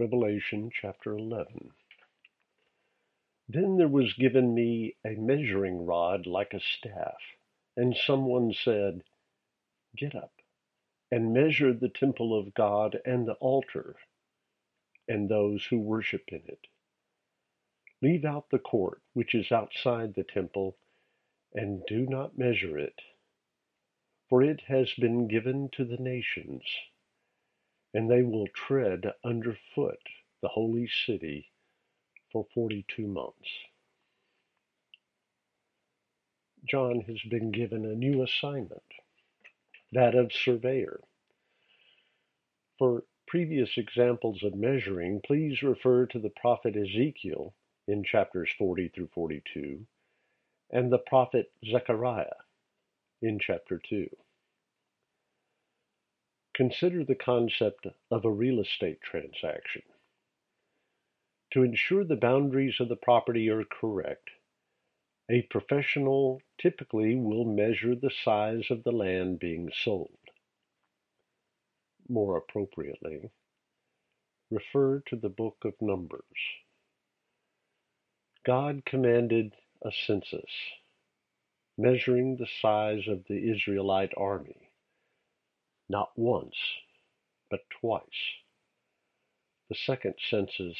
Revelation chapter 11. Then there was given me a measuring rod like a staff, and someone said, Get up and measure the temple of God and the altar and those who worship in it. Leave out the court which is outside the temple, and do not measure it, for it has been given to the nations and they will tread underfoot the holy city for 42 months. John has been given a new assignment, that of surveyor. For previous examples of measuring, please refer to the prophet Ezekiel in chapters 40 through 42 and the prophet Zechariah in chapter 2. Consider the concept of a real estate transaction. To ensure the boundaries of the property are correct, a professional typically will measure the size of the land being sold. More appropriately, refer to the book of Numbers. God commanded a census, measuring the size of the Israelite army not once, but twice. The second census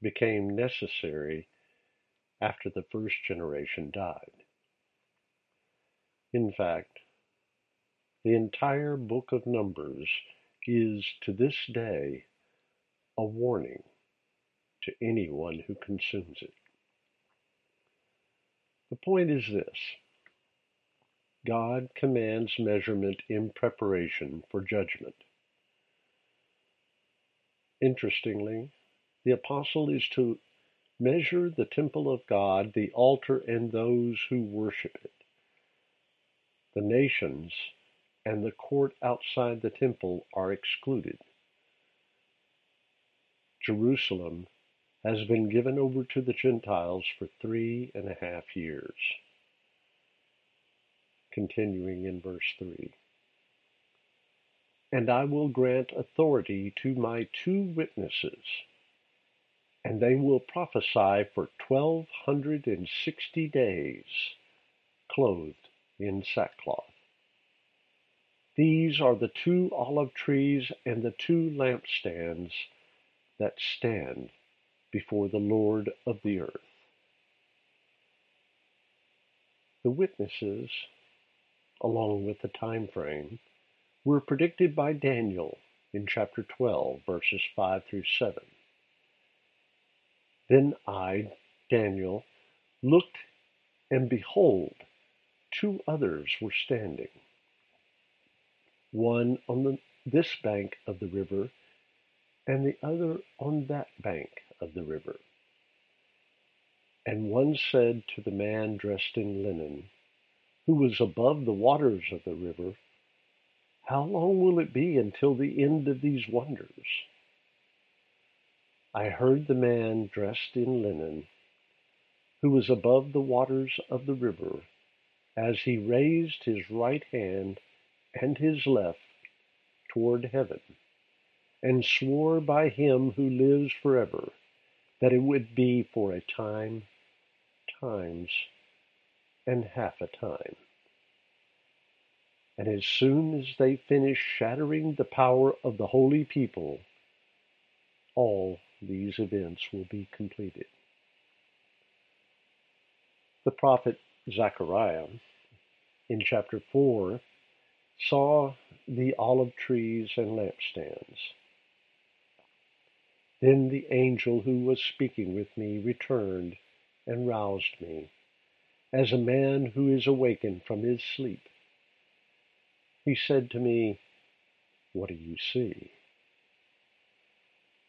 became necessary after the first generation died. In fact, the entire book of Numbers is to this day a warning to anyone who consumes it. The point is this God commands measurement in preparation for judgment. Interestingly, the apostle is to measure the temple of God, the altar, and those who worship it. The nations and the court outside the temple are excluded. Jerusalem has been given over to the Gentiles for three and a half years continuing in verse 3. And I will grant authority to my two witnesses, and they will prophesy for twelve hundred and sixty days, clothed in sackcloth. These are the two olive trees and the two lampstands that stand before the Lord of the earth. The witnesses along with the time frame, were predicted by Daniel in chapter 12, verses 5 through 7. Then I, Daniel, looked, and behold, two others were standing, one on the, this bank of the river, and the other on that bank of the river. And one said to the man dressed in linen, who was above the waters of the river, how long will it be until the end of these wonders? I heard the man dressed in linen, who was above the waters of the river, as he raised his right hand and his left toward heaven, and swore by him who lives forever that it would be for a time, times, and half a time. And as soon as they finish shattering the power of the holy people, all these events will be completed. The prophet Zechariah in chapter 4 saw the olive trees and lampstands. Then the angel who was speaking with me returned and roused me as a man who is awakened from his sleep. He said to me, What do you see?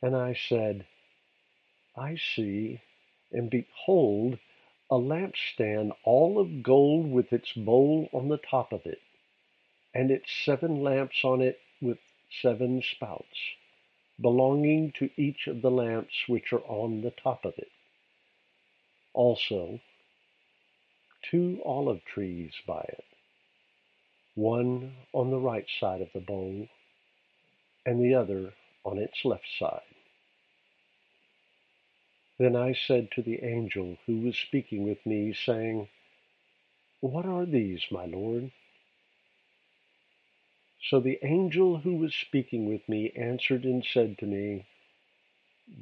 And I said, I see, and behold, a lampstand all of gold with its bowl on the top of it, and its seven lamps on it with seven spouts, belonging to each of the lamps which are on the top of it. Also, two olive trees by it, one on the right side of the bowl and the other on its left side. Then I said to the angel who was speaking with me, saying, What are these, my Lord? So the angel who was speaking with me answered and said to me,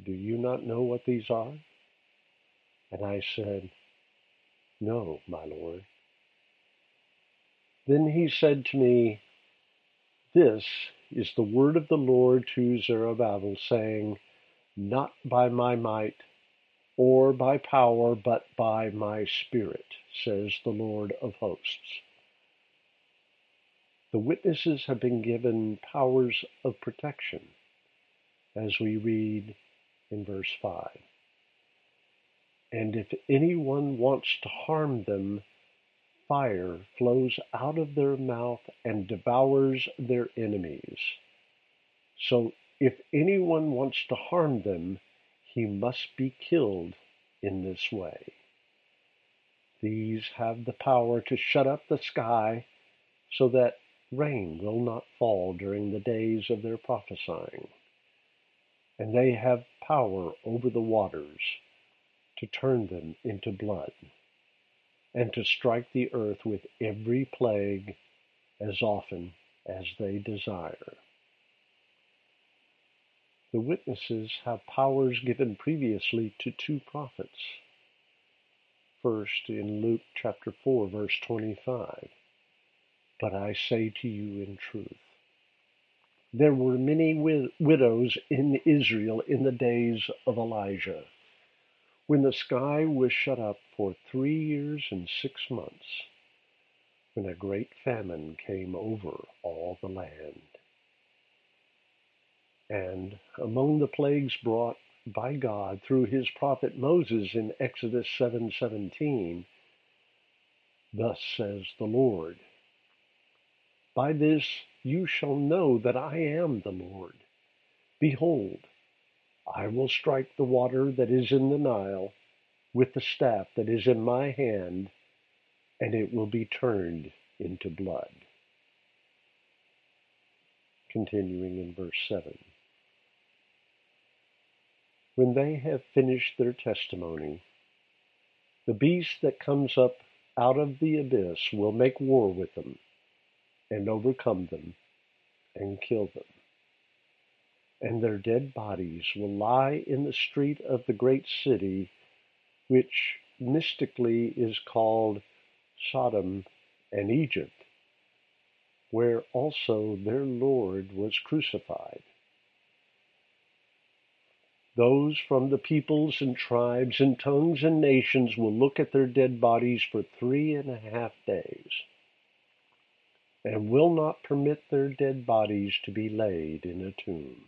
Do you not know what these are? And I said, No, my Lord. Then he said to me, This is the word of the Lord to Zerubbabel, saying, Not by my might or by power, but by my Spirit, says the Lord of hosts. The witnesses have been given powers of protection, as we read in verse 5. And if anyone wants to harm them, fire flows out of their mouth and devours their enemies. So if anyone wants to harm them, he must be killed in this way. These have the power to shut up the sky so that rain will not fall during the days of their prophesying. And they have power over the waters to turn them into blood, and to strike the earth with every plague as often as they desire. The witnesses have powers given previously to two prophets. First, in Luke chapter 4, verse 25. But I say to you in truth, there were many widows in Israel in the days of Elijah, when the sky was shut up for three years and six months, when a great famine came over all the land. And among the plagues brought by God through his prophet Moses in Exodus 7:17, thus says the Lord, By this you shall know that I am the Lord. Behold, I will strike the water that is in the Nile with the staff that is in my hand, and it will be turned into blood. Continuing in verse 7. When they have finished their testimony, the beast that comes up out of the abyss will make war with them and overcome them and kill them. And their dead bodies will lie in the street of the great city, which mystically is called Sodom and Egypt, where also their Lord was crucified. Those from the peoples and tribes and tongues and nations will look at their dead bodies for three and a half days, and will not permit their dead bodies to be laid in a tomb.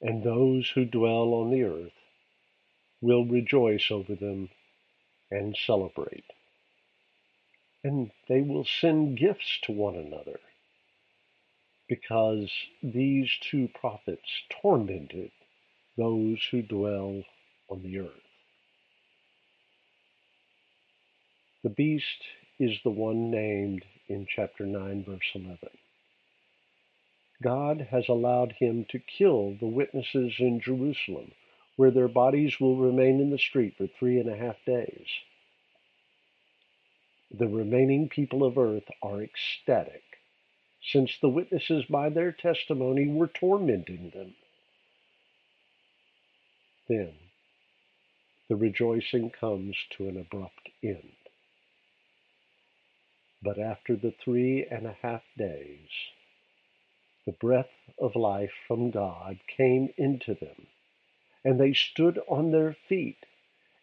And those who dwell on the earth will rejoice over them and celebrate. And they will send gifts to one another, because these two prophets tormented those who dwell on the earth. The beast is the one named in chapter 9, verse 11. God has allowed him to kill the witnesses in Jerusalem, where their bodies will remain in the street for three and a half days. The remaining people of earth are ecstatic, since the witnesses by their testimony were tormenting them. Then the rejoicing comes to an abrupt end. But after the three and a half days, the breath of life from God came into them, and they stood on their feet,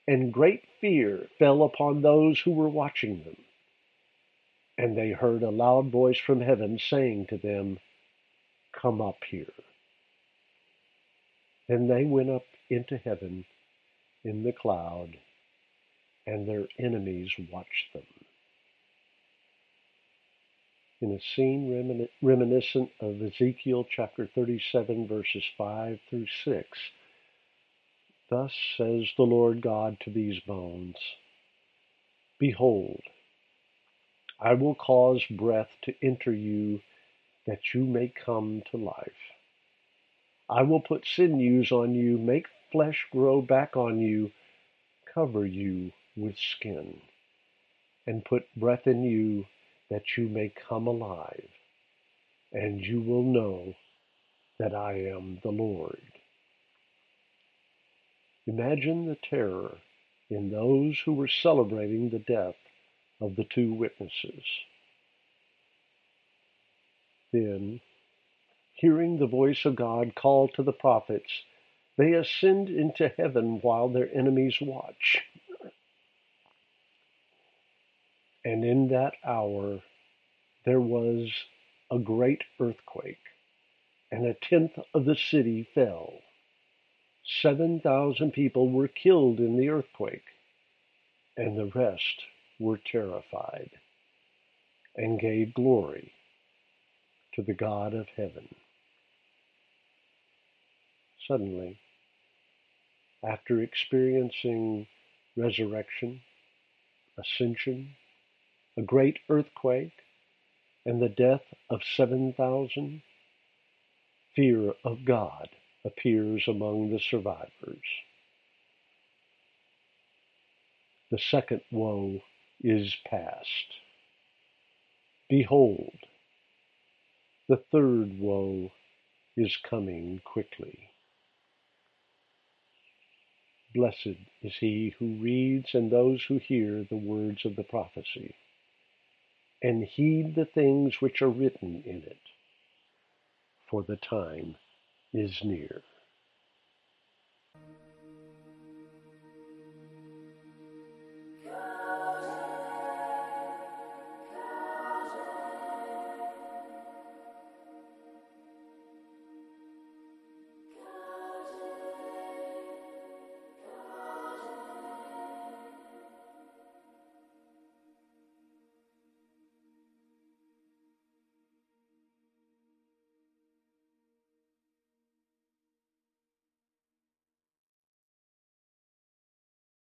and great fear fell upon those who were watching them. And they heard a loud voice from heaven saying to them, Come up here. And they went up into heaven in the cloud, and their enemies watched them. In a scene reminiscent of Ezekiel chapter 37, verses 5 through 6, Thus says the Lord God to these bones Behold, I will cause breath to enter you that you may come to life. I will put sinews on you, make flesh grow back on you, cover you with skin, and put breath in you that you may come alive, and you will know that I am the Lord. Imagine the terror in those who were celebrating the death of the two witnesses. Then, hearing the voice of God call to the prophets, they ascend into heaven while their enemies watch. And in that hour there was a great earthquake, and a tenth of the city fell. Seven thousand people were killed in the earthquake, and the rest were terrified and gave glory to the God of heaven. Suddenly, after experiencing resurrection, ascension, a great earthquake, and the death of 7,000, fear of God appears among the survivors. The second woe is past. Behold, the third woe is coming quickly. Blessed is he who reads and those who hear the words of the prophecy, and heed the things which are written in it, for the time is near.